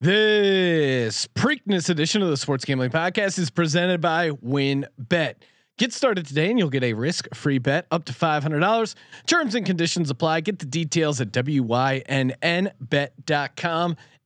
This Preakness edition of the Sports Gambling Podcast is presented by WynnBET. Get started today and you'll get a risk-free bet up to $500. Terms and conditions apply. Get the details at wynnbet.com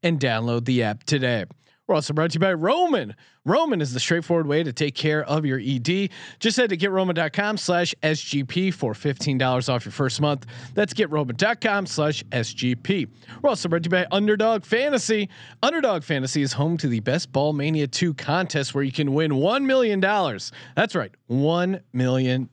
and download the app today. We're also brought to you by Roman. Roman is the straightforward way to take care of your ED. Just head to getroman.com slash SGP for $15 off your first month. That's getroman.com slash SGP. We're also brought to you by Underdog Fantasy. Underdog Fantasy is home to the Best Ball Mania 2 contest where you can win $1 million. That's right, $1 million.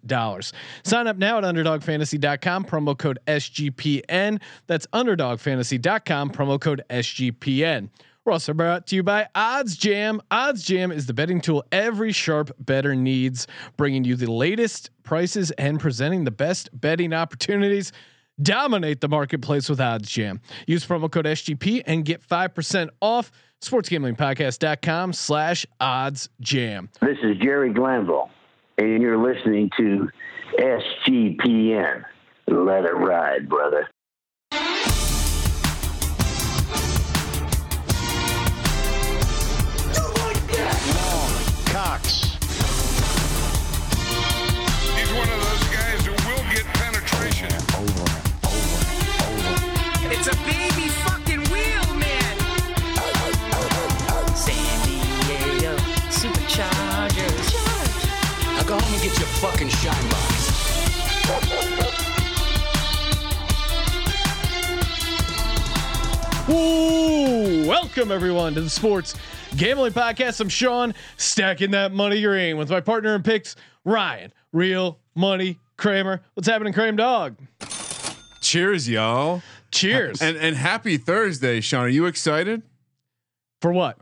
Sign up now at underdogfantasy.com, promo code SGPN. That's underdogfantasy.com, promo code SGPN. We're also brought to you by Odds Jam. Odds Jam is the betting tool every sharp bettor needs, bringing you the latest prices and presenting the best betting opportunities. Dominate the marketplace with Odds Jam. Use promo code SGP and get 5% off sportsgamblingpodcast.com slash odds jam. This is Jerry Glanville, and you're listening to SGPN. Let it ride, brother. Get your fucking shine box. Ooh, welcome everyone to the Sports Gambling Podcast. I'm Sean, stacking that money green with my partner in picks, Ryan. Real money Kramer. What's happening, Kramer Dog? Cheers, y'all. Cheers. And and happy Thursday, Sean. Are you excited? For what?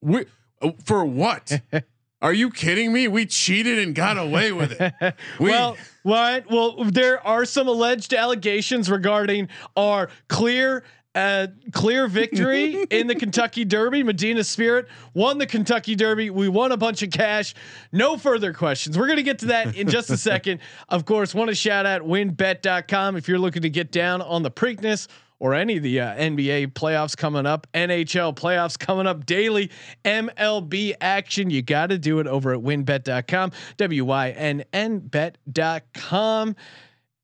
We uh, for what? Are you kidding me? We cheated and got away with it. We, well, what? Well, there are some alleged allegations regarding our clear. Uh, clear victory in the Kentucky Derby. Medina Spirit won the Kentucky Derby. We won a bunch of cash. No further questions. We're going to get to that in just a second. Of course, want to shout out wynnbet.com if you're looking to get down on the Preakness or any of the uh, NBA playoffs coming up, NHL playoffs coming up daily, MLB action. You got to do it over at wynnbet.com, W Y N N bet.com.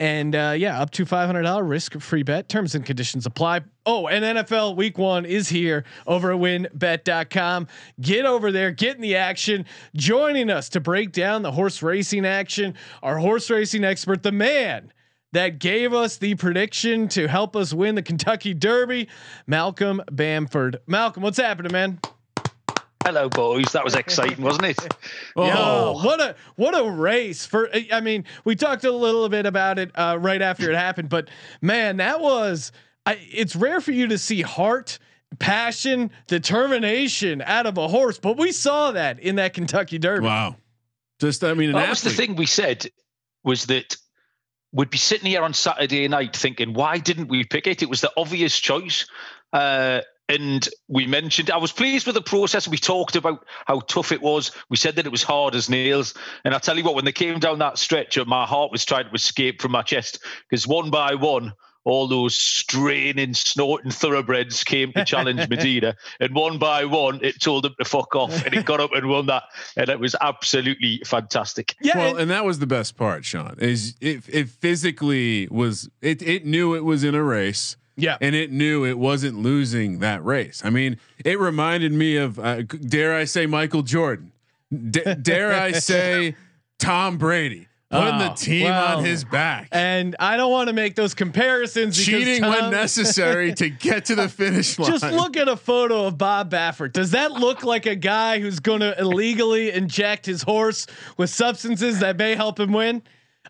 And uh, yeah, up to $500 risk free bet. Terms and conditions apply. Oh, and NFL week one is here over at wynnbet.com. Get over there, get in the action. Joining us to break down the horse racing action, our horse racing expert, the man that gave us the prediction to help us win the Kentucky Derby, Malcolm Bamford. Malcolm, what's happening, man? Hello, boys. That was exciting, wasn't it? Oh, Yo, what a what a race for I mean, we talked a little bit about it uh, right after it happened, but man, that was I, it's rare for you to see heart, passion, determination out of a horse, but we saw that in that Kentucky Derby. wow. Just I mean, an that was the thing we said was that we'd be sitting here on Saturday night thinking, why didn't we pick it? It was the obvious choice. Uh, and we mentioned, I was pleased with the process. We talked about how tough it was. We said that it was hard as nails. And I tell you what, when they came down that stretch, my heart was trying to escape from my chest because one by one, all those straining, snorting thoroughbreds came to challenge Medina, and one by one, it told them to fuck off, and it got up and won that, and it was absolutely fantastic. Yeah, well, and- and that was the best part, Sean. Is it, it physically was it it knew it was in a race. Yeah. And it knew it wasn't losing that race. I mean, it reminded me of uh, dare I say Michael Jordan. D- dare I say Tom Brady putting the team well, on his back. and I don't want to make those comparisons. cheating when necessary to get to the finish line. Just look at a photo of Bob Baffert. Does that look like a guy who's going to illegally inject his horse with substances that may help him win?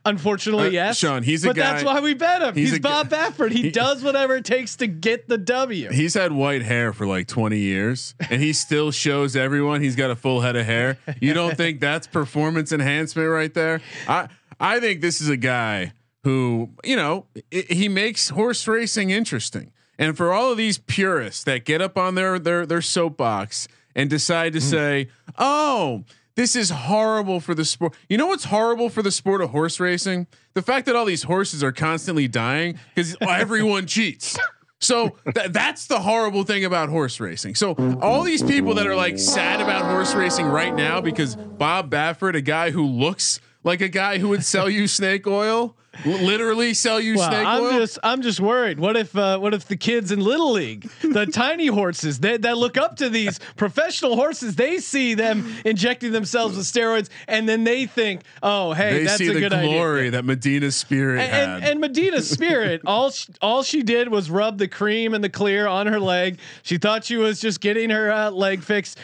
Unfortunately, Uh, yes. Sean, he's a but that's why we bet him. he's He's, Bob Baffert. He, he- does whatever it takes to get the W. He's had white hair for like 20 years and he still shows everyone he's got a full head of hair. You don't think that's performance enhancement right there? I I think this is a guy who, you know, i he makes horse racing interesting. And for all of these purists that get up on their their their soapbox and decide to say, "Oh, this is horrible for the sport." You know what's horrible for the sport of horse racing? The fact that all these horses are constantly dying because everyone cheats. So th- that's the horrible thing about horse racing. So all these people that are like sad about horse racing right now because Bob Baffert, a guy who looks like a guy who would sell you snake oil, literally sell you Well, snake I'm oil. just I'm just worried. What if uh, what if the kids in little league, the tiny horses that, that look up to these professional horses, they see them injecting themselves with steroids, and then they think, oh hey, they that's see a the good glory idea. that Medina's spirit And, had. and, and Medina's spirit, all she, all she did was rub the cream and the clear on her leg. She thought she was just getting her uh, leg fixed.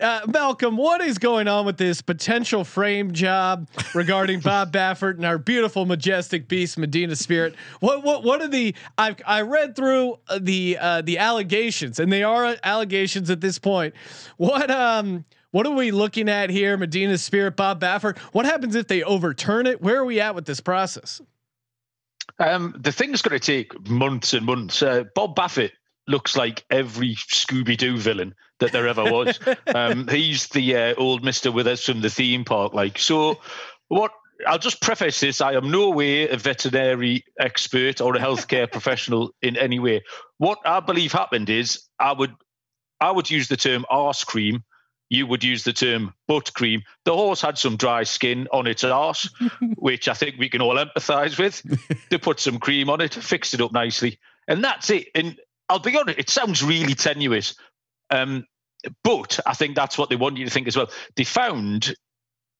Uh, Malcolm, what is going on with this potential frame job regarding Bob Baffert and our beautiful, majestic beast, Medina Spirit? What what what are the? I I read through uh, the uh, the allegations, and they are allegations at this point. What um. What are we looking at here? Medina Spirit, Bob Baffert. What happens if they overturn it? Where are we at with this process? Um, the thing's going to take months and months. Uh, Bob Baffert looks like every Scooby Doo villain that there ever was. um, he's the uh, old Mister with us from the theme park. Like so, what? I'll just preface this: I am no way a veterinary expert or a healthcare professional in any way. What I believe happened is I would, I would use the term arse cream. You would use the term butt cream. The horse had some dry skin on its arse, which I think we can all empathise with. they put some cream on it, fixed it up nicely, and that's it. And I'll be honest, it sounds really tenuous, um, but I think that's what they want you to think as well. They found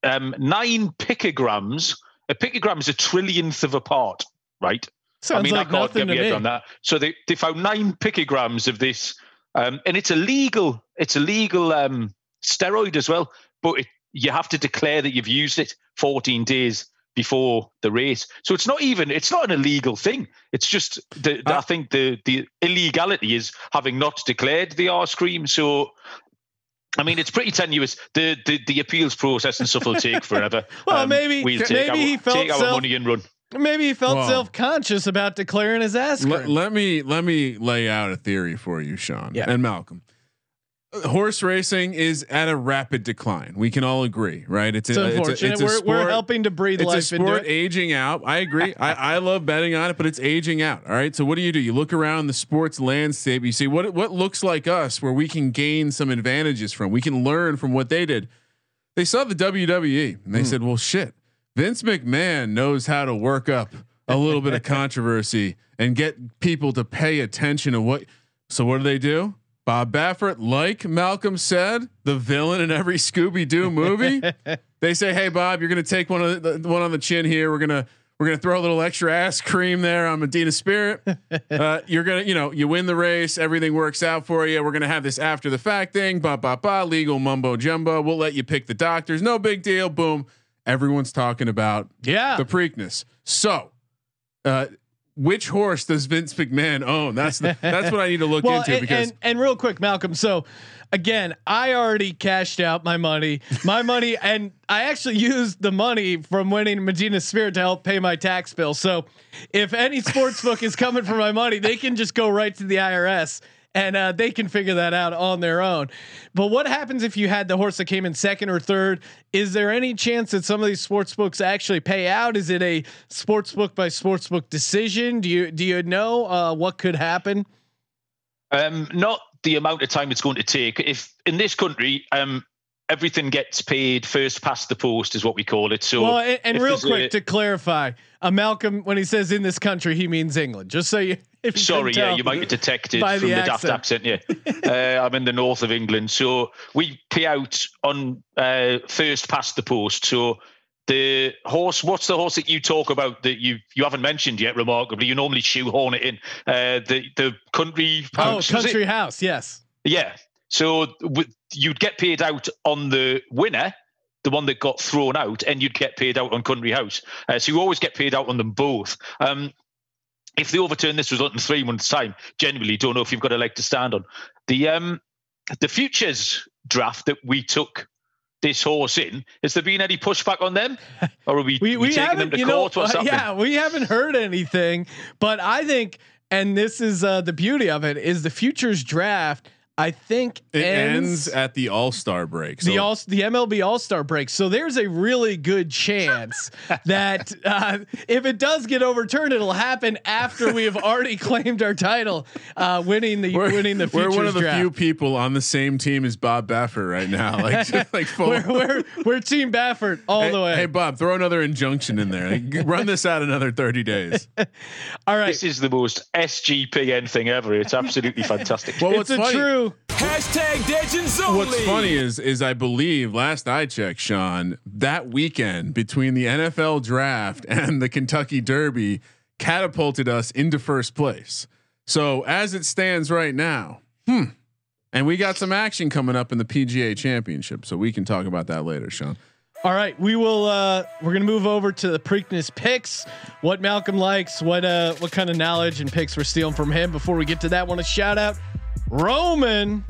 um, nine picograms. A picogram is a trillionth of a part, right? Sounds I mean, like I can't get my head me. on that. So they, they found nine picograms of this, um, and it's a legal. It's a legal um, steroid as well, but it, you have to declare that you've used it 14 days before the race. So it's not even. It's not an illegal thing. It's just the, the- I think the the illegality is having not declared the arse cream. So. I mean, it's pretty tenuous. The, the the appeals process and stuff will take forever. Well, Um, maybe- we'll take maybe our, he felt take our self- money and run. Maybe he felt Wow. self conscious about declaring his ass cream. let, let me let me lay out a theory for you, Sean Yeah. and Malcolm. Horse racing is at a rapid decline. We can all agree, right? It's, it's a, it's a- unfortunate. it's a we're, we're helping to breathe It's a life into sport aging out. I agree. I, I love betting on it, but it's aging out. All right. So what do you do? You look around the sports landscape. You see what what looks like us, where we can gain some advantages from. We can learn from what they did. They saw the WWE and Hmm. they said, "Well, shit, Vince McMahon knows how to work up a little bit of controversy and get people to pay attention to what." So what do they do? Bob Baffert, like Malcolm said, the villain in every Scooby Doo movie. they say, "Hey, Bob, you're going to take one of the, one on the chin here. We're gonna we're gonna throw a little extra ass cream there on Medina Spirit. Uh, you're gonna, you know, you win the race. Everything works out for you. We're gonna have this after the fact thing. Ba ba ba. Legal mumbo jumbo. We'll let you pick the doctors. No big deal. Boom. Everyone's talking about yeah. the Preakness. So, uh, which horse does Vince McMahon own? That's the, that's what I need to look well, into and, because and, and real quick, Malcolm. So again, I already cashed out my money, my money, and I actually used the money from winning Medina Spirit to help pay my tax bill. So if any sports book is coming for my money, they can just go right to the IRS. And uh, they can figure that out on their own. But what happens if you had the horse that came in second or third? Is there any chance that some of these sports books actually pay out? Is it a sports book by sports book decision? Do you do you know uh, what could happen? Um, not the amount of time it's going to take. If in this country, um, everything gets paid first past the post is what we call it. So, Well, and, and real quick a- to clarify, uh, Malcolm, when he says in this country, he means England. Just so you Sorry, yeah, you might have detected from the the, daft accent. accent. Yeah, uh, I'm in the north of England, so we pay out on uh, first past the post. So the horse, what's the horse that you talk about that you you haven't mentioned yet? Remarkably, you normally shoehorn it in. Uh, the the country. Oh, house, it? country house. Yes. Yeah. So w- you'd get paid out on the winner, the one that got thrown out, and you'd get paid out on Country House. Uh, so you always get paid out on them both. Um, if they overturn this result in three months' time, genuinely don't know if you've got a leg to stand on. The um, the futures draft that we took this horse in, has there been any pushback on them, or are we, We we taking them to know, court? What's uh, yeah, we haven't heard anything, but I think, and this is uh, the beauty of it, is the futures draft. I think It ends, ends, at the All Star break. So the all the MLB All Star break. So there's a really good chance that uh, if it does get overturned, it'll happen after we have already claimed our title, uh, winning the we're, winning the future. we're one of the draft. few people on the same team as Bob Baffert right now. Like, just like full. we're, we're, we're Team Baffert all hey, the way. hey, Bob, throw another injunction in there. Like, run this out another 30 days. all right, This is the most SGPN thing ever. It's absolutely fantastic. Well, it's what's a funny, true. Hashtag Legends only. What's funny is is I believe last I checked, Sean, that weekend between the NFL draft and the Kentucky Derby catapulted us into first place. So as it stands right now, hmm. And we got some action coming up in the PGA Championship, so we can talk about that later, Sean. All right, we will. Uh, we're gonna move over to the Preakness picks. What Malcolm likes, what uh, what kind of knowledge and picks we're stealing from him. Before we get to that, want to shout out Roman.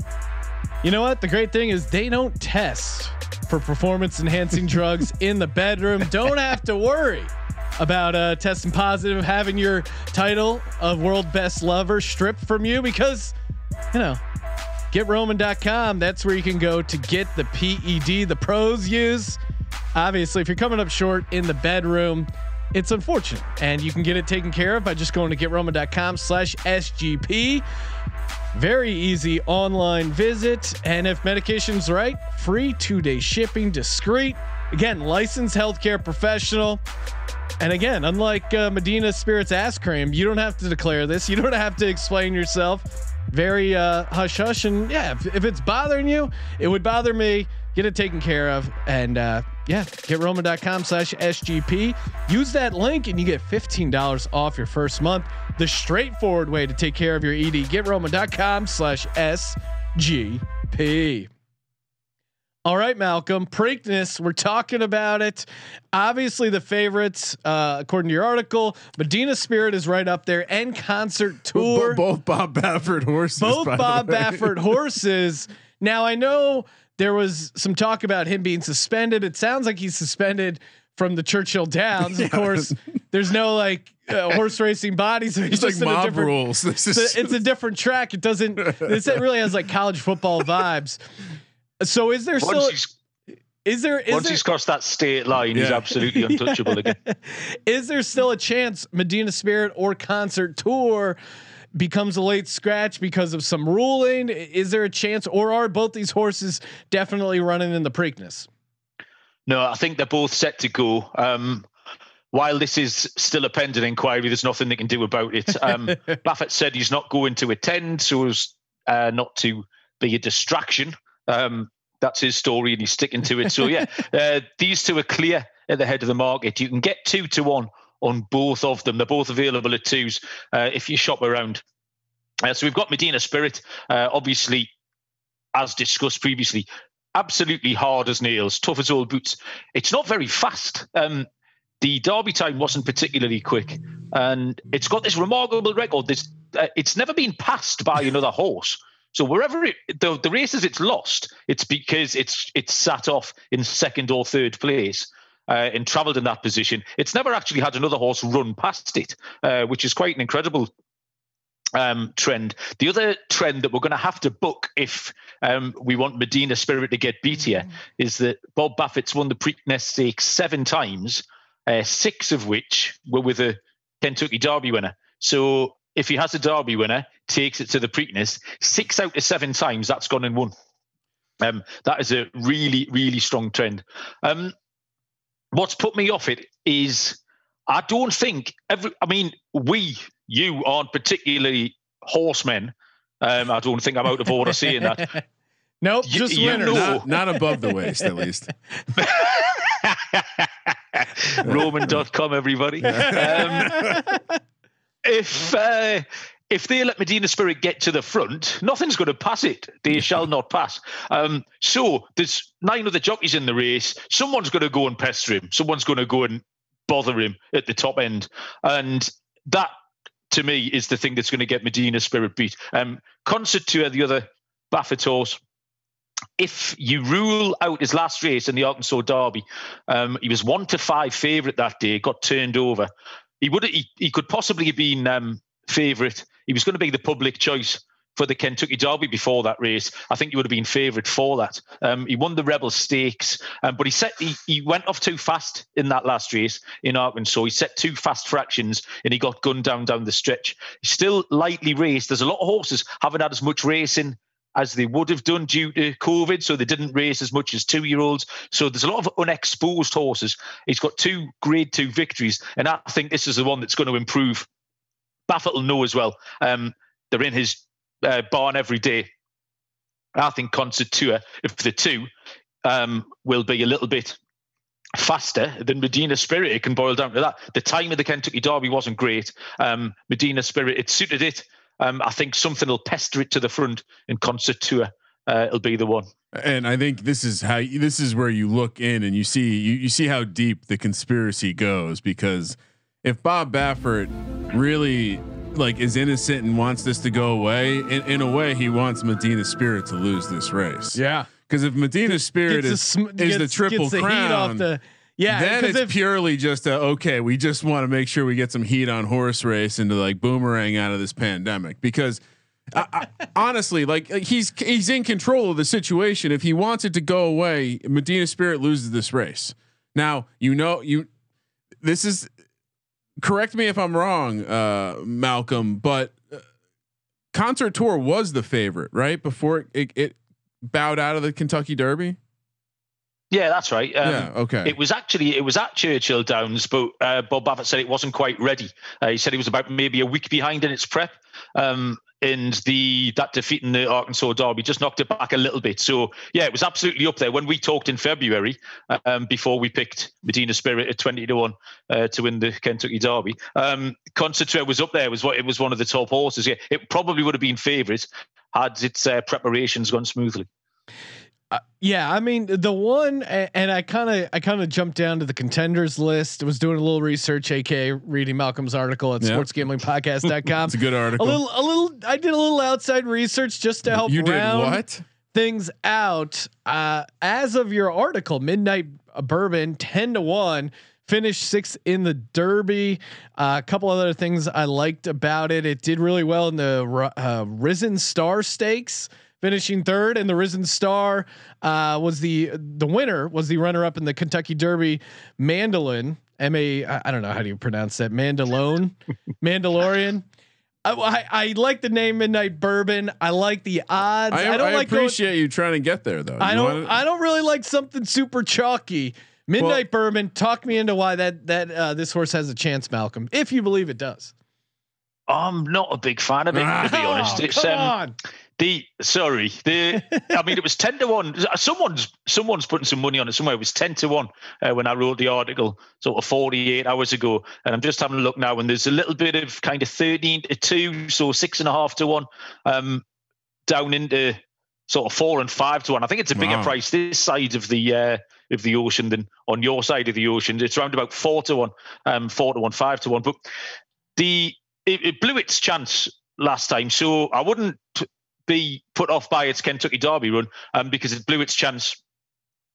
You know what? The great thing is they don't test for performance enhancing drugs in the bedroom. Don't have to worry about uh, testing positive, having your title of world best lover stripped from you because you know GetRoman.com. That's where you can go to get the PED the pros use. Obviously, if you're coming up short in the bedroom, it's unfortunate, and you can get it taken care of by just going to GetRoman.com/sgp. Very easy online visit, and if medication's right, free two-day shipping, discreet. Again, licensed healthcare professional. And again, unlike uh, Medina Spirits ass cream, you don't have to declare this. You don't have to explain yourself. Very uh, hush hush. And yeah, if, if it's bothering you, it would bother me. Get it taken care of. And uh, yeah, get roman.com slash SGP. Use that link and you get $15 off your first month. The straightforward way to take care of your ED. Get roman.com slash SGP. All right, Malcolm. Preakness, we're talking about it. Obviously, the favorites, uh, according to your article, Medina Spirit is right up there, and Concert Tour. Bo- both Bob Baffert horses. Both Bob. Baffert horses. Now, I know there was some talk about him being suspended. It sounds like he's suspended from the Churchill Downs. Of course, there's no like uh, horse racing bodies. so he's It's like a mob different rules. This is it's a, it's a different track. It doesn't. This it really has like college football vibes. So is there still? Once he's, Is there? Is once there, he's crossed that state line, he's absolutely untouchable again. is there still a chance Medina Spirit or Concert Tour becomes a late scratch because of some ruling? Is there a chance, or are both these horses definitely running in the Preakness? No, I think they're both set to go. Um, while this is still a pending inquiry, there's nothing they can do about it. Um, Baffert said he's not going to attend so as uh, not to be a distraction. Um, that's his story, and he's sticking to it. So yeah, uh, these two are clear at the head of the market. You can get two to one on both of them. They're both available at twos uh, if you shop around. Uh, so we've got Medina Spirit, uh, obviously, as discussed previously, absolutely hard as nails, tough as old boots. It's not very fast. Um, the Derby time wasn't particularly quick, and it's got this remarkable record. This uh, it's never been passed by another horse. So wherever it, the the races it's lost, it's because it's it's sat off in second or third place. Uh, and travelled in that position. It's never actually had another horse run past it, uh, which is quite an incredible um, trend. The other trend that we're going to have to book if um, we want Medina Spirit to get beat here is that Bob Baffert's won the Preakness Stakes seven times, uh, six of which were with a Kentucky Derby winner. So if he has a Derby winner, takes it to the Preakness, six out of seven times that's gone and won. Um, that is a really, really strong trend. Um, what's put me off it is I don't think every. I mean, we, you aren't particularly horsemen. Um, I don't think I'm out of order saying that. Nope, You- just you winners. know- not, not above the waist, at least. Roman.com, everybody. Um, if uh, if they let Medina Spirit get to the front, nothing's going to pass it. They shall not pass. Um, so there's nine other jockeys in the race. Someone's going to go and pester him. Someone's going to go and bother him at the top end, and that to me is the thing that's going to get Medina Spirit beat. Um, to the other Baffert horse. If you rule out his last race in the Arkansas Derby, um, he was one to five favourite that day, got turned over. He would he, he could possibly have been um, favourite. He was going to be the public choice for the Kentucky Derby before that race, I think you would have been favourite for that. Um, he won the Rebel Stakes, um, but he set he, he went off too fast in that last race in Arkansas. He set two fast fractions and he got gunned down down the stretch. He's still lightly raced. There's a lot of horses haven't had as much racing as they would have done due to COVID. So they didn't race as much as two year olds. So there's a lot of unexposed horses. He's got two grade two victories. And I think this is the one that's going to improve. Baffert will know as well. Um, they're in his uh, barn every day. I think Concert Tour, if the two, um, will be a little bit faster than Medina Spirit. It can boil down to that. The time of the Kentucky Derby wasn't great. Um, Medina Spirit, it suited it. Um, I think something will pester it to the front in Concert Tour. Uh, it'll be the one. And I think this is how this is where you look in and you see you, you see how deep the conspiracy goes because if Bob Baffert really like is innocent and wants this to go away, in, in a way he wants Medina Spirit to lose this race. Yeah. Because if Medina Spirit Gets is, the sm- is the triple the crown, off the yeah. then it's if- purely just a okay. We just want to make sure we get some heat on horse race and to like boomerang out of this pandemic because. I, I, honestly, like he's he's in control of the situation. If he wants it to go away, Medina Spirit loses this race. Now you know you. This is correct me if I'm wrong, uh, Malcolm, but uh, Concert Tour was the favorite, right? Before it, it bowed out of the Kentucky Derby. Yeah, that's right. Um, yeah. Okay. It was actually it was at Churchill Downs, but uh, Bob Baffert said it wasn't quite ready. Uh, he said he was about maybe a week behind in its prep, um, and the that defeat in the Arkansas Derby just knocked it back a little bit. So yeah, it was absolutely up there when we talked in February um, before we picked Medina Spirit at twenty to one uh, to win the Kentucky Derby. Um, Concert Tour was up there. It was what it was one of the top horses. Yeah, it probably would have been favourite had its uh, preparations gone smoothly. Uh, yeah, I mean the one, and I kind of, I kind of jumped down to the contenders list. Was doing a little research, aka reading Malcolm's article at Yeah. sportsgamblingpodcast.com. It's a good article. a little, a little. I did a little outside research just to help you did round what? things out. Uh, as of your article, Midnight Bourbon ten to one. Finished sixth in the Derby. Uh, a couple other things I liked about it. It did really well in the uh, Risen Star Stakes, finishing third. And the Risen Star uh, was the the winner. Was the runner up in the Kentucky Derby. Mandolin, M A. I I don't know how do you pronounce that. Mandalone, Mandalorian. I, I, I like the name Midnight Bourbon. I like the odds. I, I, don't I like going- appreciate you trying to get there though. I You don't. wanna- I don't really like something super chalky. Midnight Bourbon. Talk me into why that that uh, this horse has a chance, Malcolm. If you believe it does. I'm not a big fan of it, to be honest. Oh, It's come um, on. The sorry, the I mean, it was ten to one. Someone's someone's putting some money on it somewhere. It was ten to one uh, when I wrote the article, sort of forty eight hours ago. And I'm just having a look now, and there's a little bit of kind of thirteen to two, so six and a half to one, um, down into sort of four and five to one. I think it's a bigger Wow. price this side of the uh, of the ocean than on your side of the ocean. It's around about four to one, um, four to one, five to one. But the it, it blew its chance last time, so I wouldn't be put off by its Kentucky Derby run um, because it blew its chance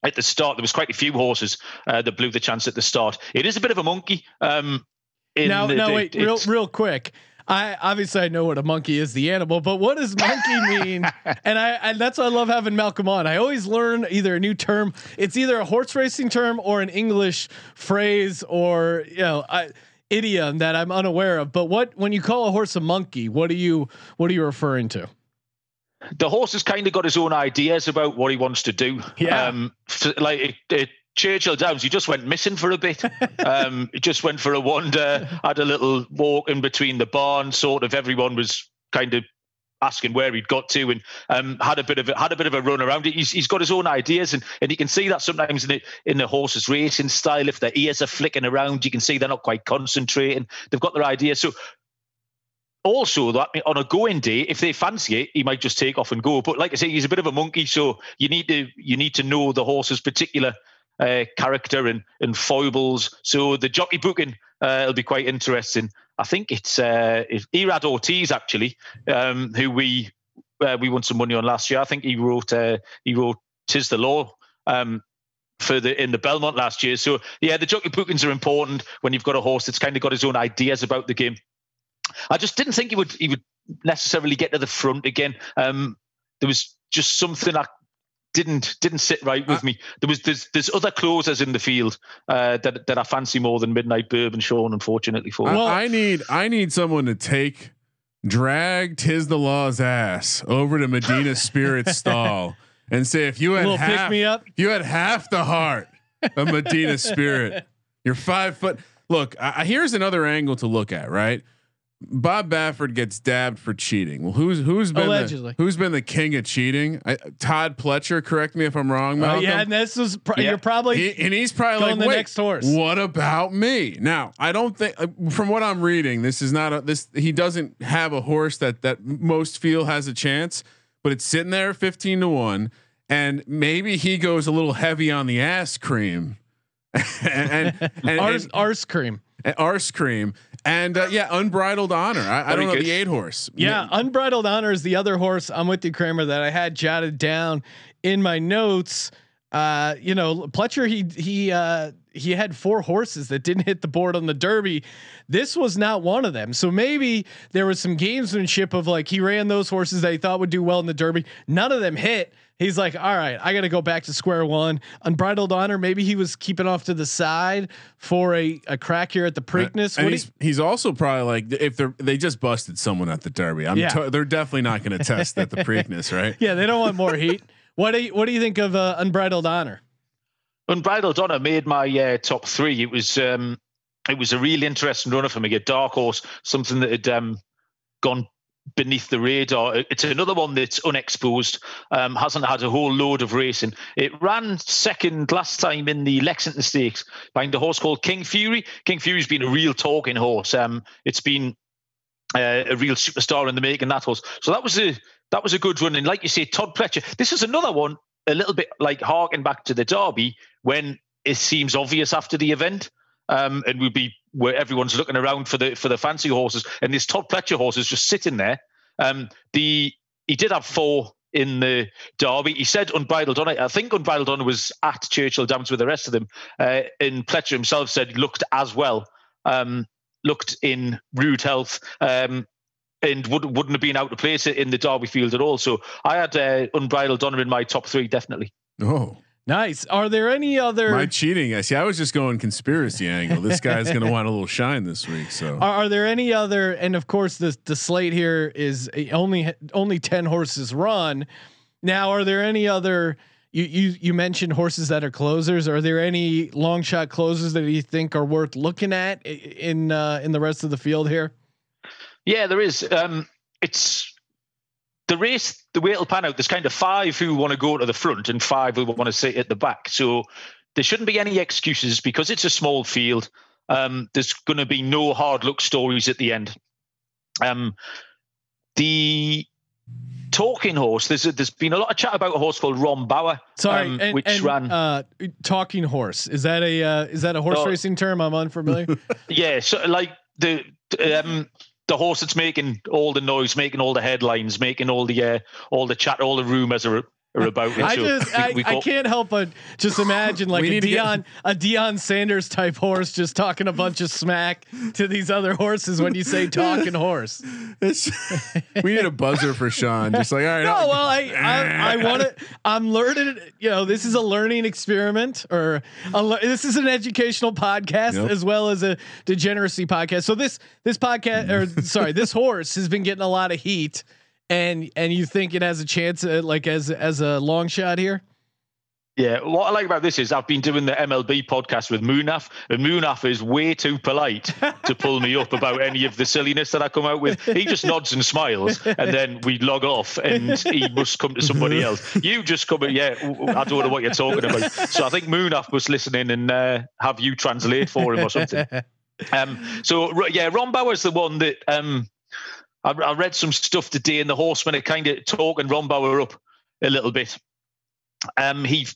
at the start. There was quite a few horses uh, that blew the chance at the start. It is a bit of a monkey. Um, in Now, the- now the- wait, real, real quick. I obviously I know what a monkey is, the animal, but what does monkey mean? and I and that's why I love having Malcolm on. I always learn either a new term. It's either a horse racing term or an English phrase or you know I, idiom that I'm unaware of. But what when you call a horse a monkey, what are you what are you referring to? The horse has kind of got his own ideas about what he wants to do. Yeah. Um, like it, it, Churchill Downs, he just went missing for a bit. um, he just went for a wander, had a little walk in between the barn. Sort of everyone was kind of asking where he'd got to, and um, had a bit of a, had a bit of a run around it. He's, he's got his own ideas, and and you can see that sometimes in the in the horse's racing style. If their ears are flicking around, you can see they're not quite concentrating. They've got their ideas. So also that on a going day, if they fancy it, he might just take off and go. But like I say, he's a bit of a monkey, so you need to you need to know the horse's particular uh, character and and foibles. So the jockey booking uh, will be quite interesting. I think it's uh, Ortiz actually, um, who we uh, we won some money on last year. I think he rode uh, he rode "Tiz the Law." Um, for the in the Belmont last year, so yeah, the jockey bookings are important when you've got a horse that's kind of got his own ideas about the game. I just didn't think he would he would necessarily get to the front again. Um, there was just something I didn't didn't sit right with me. There was there's there's other closers in the field uh, that that I fancy more than Midnight Bourbon Sean, unfortunately for. I, me. I need I need someone to take drag Tiz the Law's ass over to Medina Spirit stall and say if you had half, pick me up. you had half the heart of Medina Spirit, you're five foot. Look, I, I- here's another angle to look at. Right, Bob Baffert gets dabbed for cheating. Well, who's who's been Allegedly. the, who's been the king of cheating? I, Todd Pletcher. Correct me if I'm wrong, Oh, Malcolm. yeah, and this was pro- Yeah. you're probably He, and he's probably Going like, the Wait, next horse." What about me? Now, I don't think, uh, from what I'm reading, this is not a this. He doesn't have a horse that that most feel has a chance, but it's sitting there 15 to one, and maybe he goes a little heavy on the ass cream, and and, and, arse, and, arse cream. Arse cream, and uh, yeah, unbridled honor. I, I don't know good. the eight horse. Yeah, Unbridled Honor is the other horse. I'm with you, Kramer, that I had jotted down in my notes. Uh, you know, Pletcher, he he uh, he had four horses that didn't hit the board on the Derby. This was not one of them. So maybe there was some gamesmanship of like he ran those horses that he thought would do well in the Derby. None of them hit. He's like, all right, I got to go back to square one. Unbridled Honor, maybe he was keeping off to the side for a, a crack here at the Preakness. And What do he's, he's also probably like if they're they just busted someone at the Derby. I'm Yeah. to- they're definitely not going to test at the Preakness, right? Yeah, they don't want more heat. What do you What do you think of uh, Unbridled Honor? Unbridled Honor made my uh, top three. It was um, it was a really interesting runner for me. A dark horse, something that had um, gone beneath the radar. It's another one that's unexposed, um, hasn't had a whole load of racing. It ran second last time in the Lexington Stakes behind a horse called King Fury. King Fury's been a real talking horse. Um, it's been uh, a real superstar in the making that horse. So that was a that was a good run. And like you say, Todd Pletcher. This is another one a little bit like harking back to the Derby when it seems obvious after the event. Um, and we'll be where everyone's looking around for the for the fancy horses, and this Todd Pletcher horse is just sitting there. Um, the he did have four in the Derby. He said Unbridled Honor. I think Unbridled Honor was at Churchill Downs with the rest of them. Uh, and Pletcher himself said looked as well. Um, looked in rude health. Um, and would, wouldn't have been out of place in the Derby field at all. So I had uh, Unbridled Honor in my top three, definitely. Oh. Nice. Are there any other My cheating. I see. I was just going conspiracy angle. This guy's going to want a little shine this week. So are, are there any other and of course the the slate here is only only 10 horses run. Now are there any other you you you mentioned horses that are closers. Are there any long shot closers that you think are worth looking at in uh, in the rest of the field here? Yeah, there is. Um, it's the race, the way it'll pan out. There's kind of five who want to go to the front and five who want to sit at the back. So there shouldn't be any excuses because it's a small field. Um, there's going to be no hard luck stories at the end. Um, the talking horse. There's a, there's been a lot of chat about a horse called Rombauer, Sorry, um, and, which and, ran. uh, talking horse. Is that a uh, is that a horse Oh. racing term? I'm unfamiliar. Yeah, so like the um the horse that's making all the noise, making all the headlines, making all the uh, all the chat, all the rumors are, are about it. I just we- I, we I can't help but just imagine like We a need get- Deion a Deion Sanders type horse just talking a bunch of smack to these other horses when you say talking horse. It's- we need a buzzer for Sean. Just like all right. No, I'll- well, I I, I want to. I'm learning. You know, this is a learning experiment, or a, le- this is an educational podcast Yep. as well as a degeneracy podcast. So this this podcast, or sorry, this horse has been getting a lot of heat, and and you think it has a chance, uh, like as as a long shot here? Yeah, what I like about this is I've been doing the MLB podcast with Munaf, and Munaf is way too polite to pull me up about any of the silliness that I come out with. He just nods and smiles, and then we log off, and he must come to somebody else. You just come, yeah, I don't know what you're talking about. So I think Munaf was listening and uh, have you translate for him or something. Um, so yeah, Rombauer's the one that um, I, I read some stuff today in the Horseman. It kind of talking Rombauer up a little bit. Um, he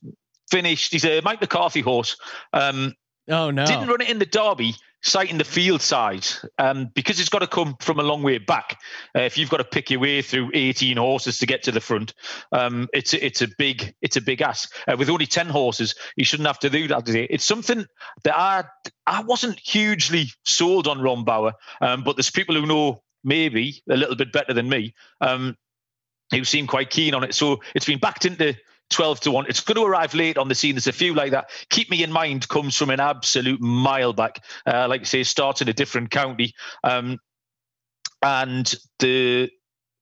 finished. He's a Mike McCarthy horse. Um, Oh no! didn't run it in the Derby, citing the field size um, because it's got to come from a long way back. Uh, if you've got to pick your way through 18 horses to get to the front, um, it's a- it's a big it's a big ask. Uh, with only 10 horses, you shouldn't have to do that. today. It's something that I I wasn't hugely sold on Rombauer, um, but there's people who know maybe a little bit better than me, um, who seemed quite keen on it. So it's been backed into 12 to 1. It's going to arrive late on the scene. There's a few like that. Keepmeinmind comes from an absolute mile back. Uh, like I say, starts in a different county. Um, and the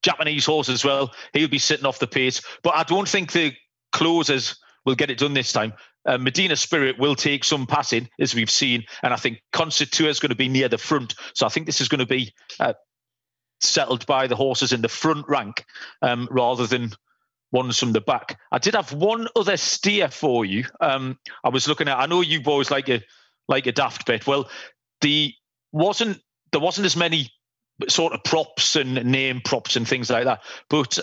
Japanese horse as well, he'll be sitting off the pace. But I don't think the closers will get it done this time. Uh, Medina Spirit will take some passing, as we've seen, and I think Concert Tour is going to be near the front. So I think this is going to be uh, settled by the horses in the front rank um, rather than ones from the back. I did have one other steer for you. Um, I was looking at. I know you boys like a like a daft bit. Well, the wasn't there wasn't as many sort of props and name props and things like that, but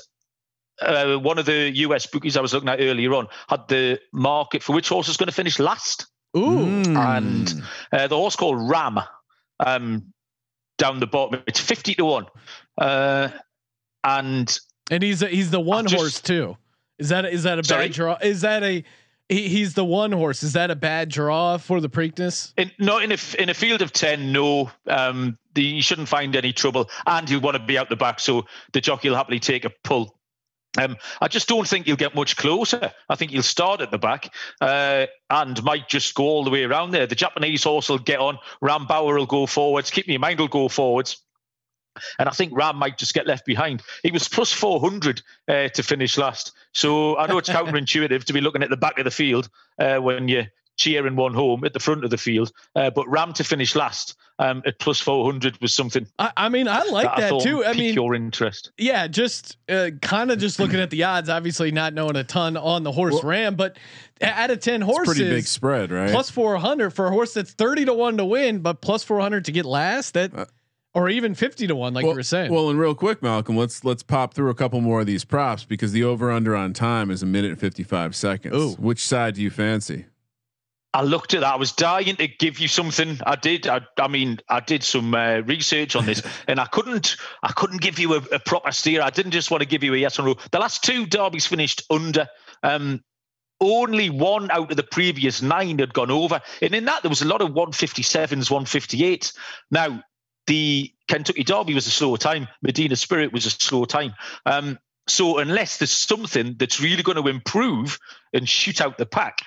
uh, one of the US bookies I was looking at earlier on had the market for which horse is going to finish last. Ooh. And uh, the horse called Ram um, down the bottom. It's 50 to 1. Uh, and And he's a, he's the one just- horse too. Is that is that a Sorry? bad draw? Is that a he, he's the one horse? Is that a bad draw for the Preakness? in, not in a, in a field of 10, no. Um, the, you shouldn't find any trouble. And you'll want to be out the back, so the jockey will happily take a pull. Um, I just don't think you'll get much closer. I think you'll start at the back uh, and might just go all the way around there. The Japanese horse will get on. Rombauer will go forwards. Keepmeinmind will go forwards. And I think Ram might just get left behind. He was plus 400 uh, to finish last. So I know it's counterintuitive to be looking at the back of the field uh, when you're cheering one home at the front of the field. Uh, but Ram to finish last um, at plus 400 was something I, I mean, I like that, I that thought too. I mean, your interest. yeah, just uh, kind of just looking at the odds. Obviously, not knowing a ton on the horse Ram, but out of ten horses, Pretty big spread, right? plus 400 for a horse that's 30 to 1 to win but plus 400 to get last that or even 50 to 1 like well, you were saying Well, and real quick, Malcolm, let's let's pop through a couple more of these props because the over under on time is a minute and fifty five seconds. Ooh. Which side do you fancy? I looked at that. I was dying to give you something. I did. I, I mean, I did some uh, research on this, and I couldn't. I couldn't give you a, a proper steer. I didn't just want to give you a yes or no. The last two derbies finished under. Um, only one out of the previous nine had gone over, and in that there was a lot of 157s, 158s. Now the Kentucky Derby was a slow time. Medina Spirit was a slow time. Um, so unless there's something that's really going to improve and shoot out the pack,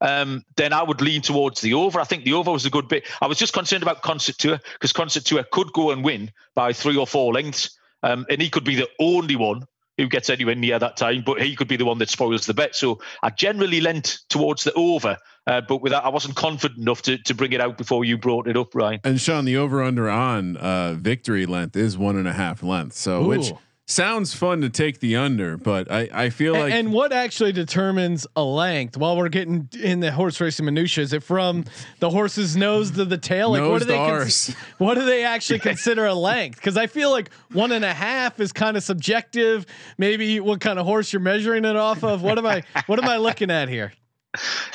um, then I would lean towards the over. I think the over was a good bit. I was just concerned about Concert Tour because Concert Tour could go and win by three or four lengths, um, and he could be the only one who gets anywhere near that time. But he could be the one that spoils the bet. So I generally lent towards the over, uh, but with that, I wasn't confident enough to to bring it out before you brought it up, Ryan. And Sean, the over under on uh, victory length is one and a half lengths. So which Ooh. Sounds fun to take the under, but I I feel A- like and what actually determines a length while we're getting in the horse racing minutia is it from the horse's nose to the tail? Like what do they cons- what do they actually consider a length? Because i feel like one and a half is kind of subjective. Maybe what kind of horse you're measuring it off of. What am i what am i looking at here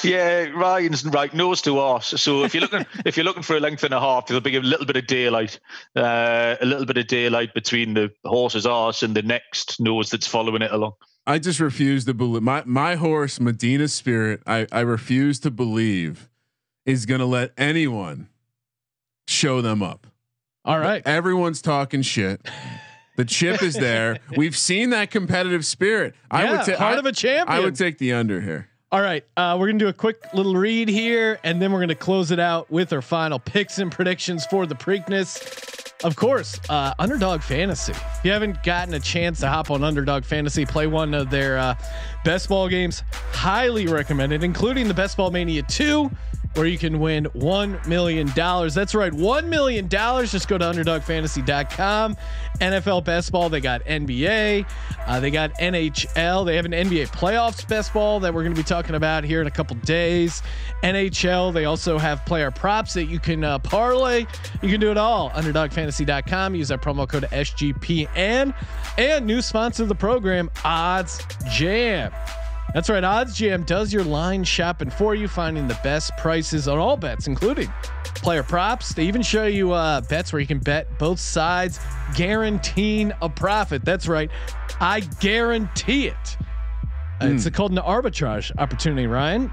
Yeah, Ryan's right nose to arse. So if you're looking if you're looking for a length and a half, there'll be a little bit of daylight, uh, a little bit of daylight between the horse's arse and the next nose that's following it along. I just refuse to believe my my horse Medina Spirit. I I refuse to believe is going to let anyone show them up. all right Everyone's talking shit. The chip is there. We've seen that competitive spirit. I would ta- heart I- of a champion. I would take the under here. All right, uh, we're gonna do a quick little read here, and then we're gonna close it out with our final picks and predictions for the Preakness. Of course, uh, Underdog Fantasy. If you haven't gotten a chance to hop on Underdog Fantasy, play one of their uh, best ball games. Highly recommended, including the Best Ball Mania 2, where you can win $1 million. That's right, $1 million. Just go to underdogfantasy.com. NFL Best Ball, they got NBA, uh, they got NHL, they have an NBA playoffs best ball that we're going to be talking about here in a couple days. NHL, they also have player props that you can uh, parlay. You can do it all. Underdogfantasy.com. Use our promo code SGPN. And new sponsor of the program, Odds Jam. That's right. Odds Jam does your line shopping for you, finding the best prices on all bets, including player props. They even show you uh, bets where you can bet both sides, guaranteeing a profit. That's right. I guarantee it. Uh, It's called an arbitrage opportunity, Ryan.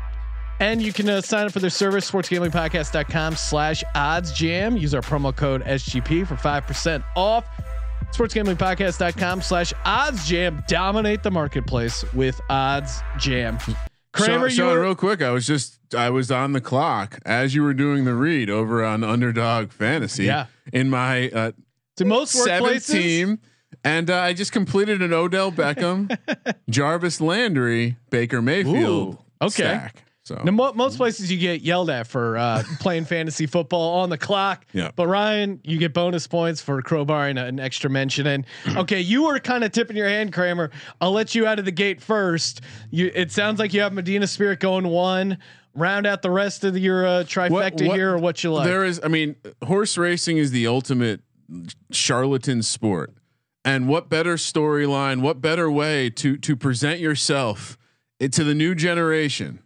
And you can uh, sign up for their service, sportsgamblingpodcast.com slash odds jam. Use our promo code SGP for 5% off. sportsgamblingpodcast.com slash odds jam. Dominate the marketplace with odds jam. Kramer, Sean, were, real quick. I was just I was on the clock as you were doing the read over on Underdog Fantasy. Yeah. In my uh, to most seventh team, and uh, I just completed an Odell Beckham, Jarvis Landry, Baker Mayfield. Ooh, okay. Stack. So Now, mo- most places you get yelled at for uh, playing fantasy football on the clock. Yeah. But Ryan, you get bonus points for crowbarring an extra mention. And okay, you were kind of tipping your hand, Kramer. I'll let you out of the gate first. You. It sounds like you have Medina Spirit going one. Round out the rest of your uh, trifecta here, or what you like. There is, I mean, horse racing is the ultimate charlatan sport, and what better storyline, what better way to to present yourself to the new generation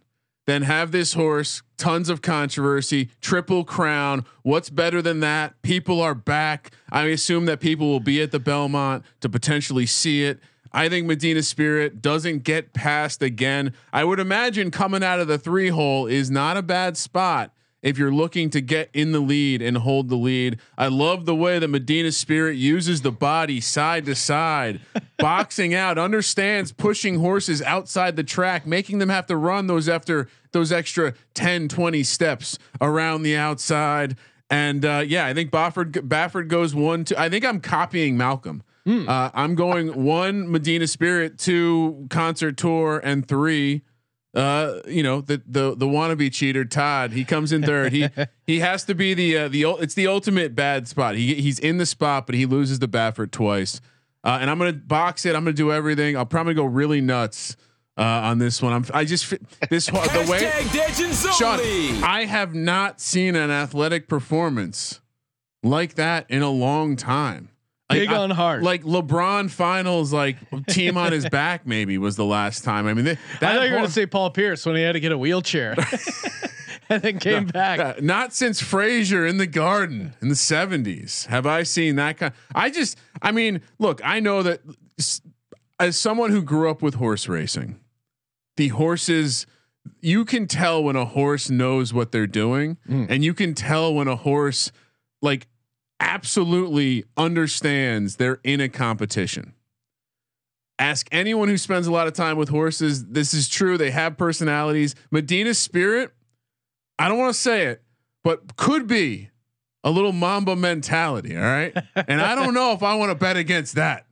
than have this horse? Tons of controversy, triple crown. What's better than that? People are back. I assume that people will be at the Belmont to potentially see it. I think Medina Spirit doesn't get past again. I would imagine coming out of the three hole is not a bad spot if you're looking to get in the lead and hold the lead. I love the way that Medina Spirit uses the body side to side, boxing out, understands pushing horses outside the track, making them have to run those after those extra 10, 20 steps around the outside. And uh, yeah, I think Baffert Baffert goes one, two. I think I'm copying Malcolm. Uh, I'm going one Medina Spirit, two Concert Tour, and three. Uh, you know the the the wannabe cheater Todd. He comes in third. He he has to be the uh, the it's the ultimate bad spot. He he's in the spot, but he loses the Baffert twice. Uh, and I'm gonna box it. I'm gonna do everything. I'll probably go really nuts uh, on this one. I'm I just this whole- the way Sean, I have not seen an athletic performance like that in a long time. Like, Big I- on heart. Like LeBron finals, like team on his back, maybe was the last time. I mean, they, I thought you were going to say Paul Pierce when he had to get a wheelchair and then came back. Uh, not since Frazier in the Garden in the seventies have I seen that kind. I just, I mean, look, I know that as someone who grew up with horse racing, the horses, you can tell when a horse knows what they're doing, and you can tell when a horse like absolutely understands they're in a competition. Ask anyone who spends a lot of time with horses. This is true. They have personalities. Medina Spirit, I don't want to say it, but could be a little Mamba mentality. All right. and I don't know if I want to bet against that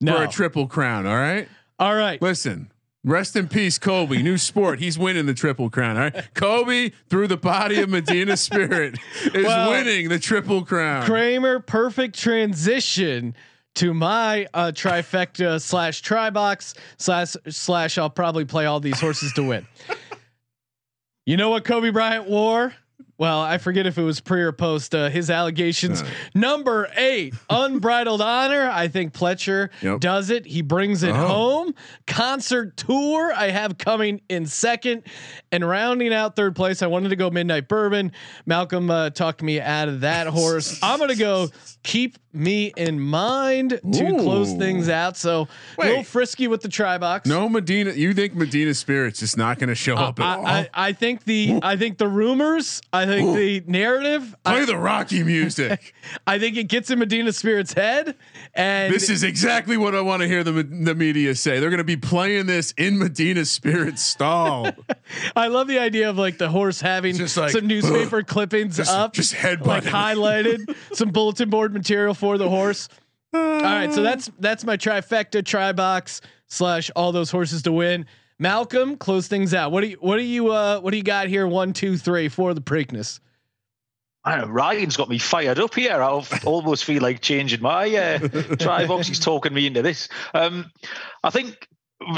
No. for a triple crown. All right. All right. Listen, rest in peace, Kobe. New sport. He's winning the triple crown. All right. Kobe, through the body of Medina Spirit, is Well, winning the triple crown. Kramer, perfect transition to my uh, trifecta slash try box slash slash. I'll probably play all these horses to win. You know what Kobe Bryant wore? Well, I forget if it was pre or post uh, his allegations. Uh. Number eight, unbridled honor. I think Pletcher Yep. does it. He brings it Oh. home. Concert tour. I have coming in second, and rounding out third place. I wanted to go Midnight Bourbon. Malcolm uh, talked me out of that horse. I'm gonna go keep me in mind to close things out. So a little frisky with the try box. No Medina. You think Medina Spirit's just not going to show up at all? I, I, I think the I think the rumors. I think the narrative. Play I, the Rocky music. I think it gets in Medina Spirit's head, and this is exactly what I want to hear the the media say. They're going to be playing this in Medina Spirit's stall. I love the idea of like the horse having Just like, some newspaper clippings just- up, just headbutting. like highlighted, some bulletin board material for the horse. All right, so that's that's my trifecta, try box slash all those horses to win. Malcolm, close things out. What do you what do you uh what do you got here? One, two, three for the Preakness. I know, Ryan's got me fired up here. I almost feel like changing my uh, try box. He's talking me into this. Um, I think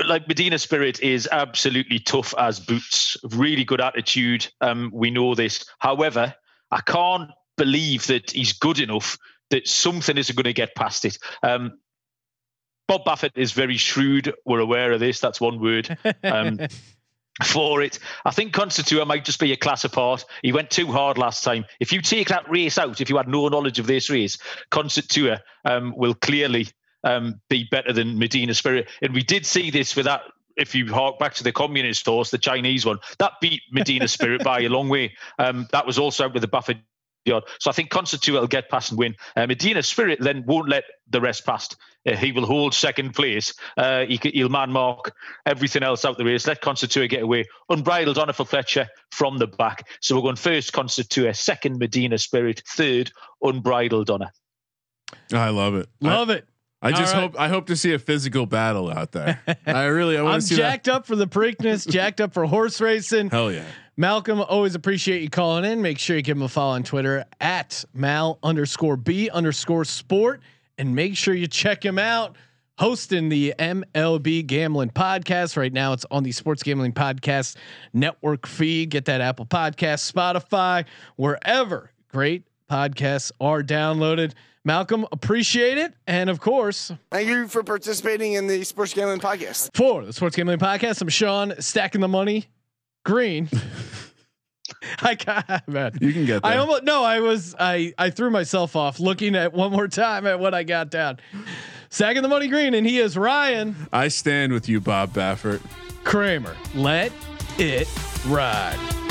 like Medina Spirit is absolutely tough as boots. Really good attitude. Um, we know this. However, I can't believe that he's good enough that something isn't going to get past it. Um, Bob Baffert is very shrewd. We're aware of this. That's one word. Um, for it. I think Concert Tour might just be a class apart. He went too hard last time. If you take that race out, if you had no knowledge of this race, Concert Tour um, will clearly um, be better than Medina Spirit. And we did see this with that. If you hark back to the communist horse, the Chinese one, that beat Medina Spirit by a long way. Um, that was also out with the Buffett yard. So I think Concert Tour will get past and win. Uh, Medina Spirit then won't let the rest past. Uh, he will hold second place. Uh, he, will man mark everything else out the race. Let Concert Tour get away. Unbridled honor for Pletcher from the back. So we're going first Concert Tour, second Medina Spirit, third Unbridled honor. I love it. Love it. I just All right. hope I hope to see a physical battle out there. I really I want I'm to see jacked up for the Preakness, jacked up for horse racing. that. Hell yeah. Malcolm, always appreciate you calling in. Make sure you give him a follow on Twitter at Mal underscore B underscore sport. And make sure you check him out hosting the MLB Gambling Podcast. Right now, it's on the Sports Gambling Podcast Network feed. Get that Apple Podcast, Spotify, wherever great podcasts are downloaded. Malcolm, appreciate it. And of course, Thank you for participating in the Sports Gambling Podcast. for the Sports Gambling Podcast, I'm Sean stacking the money green. I got man. You can get there. I almost no, I was I I threw myself off looking at one more time at what I got down. Stacking the money green, and he is Ryan I stand with you, Bob Baffert. Kramer. Let it ride.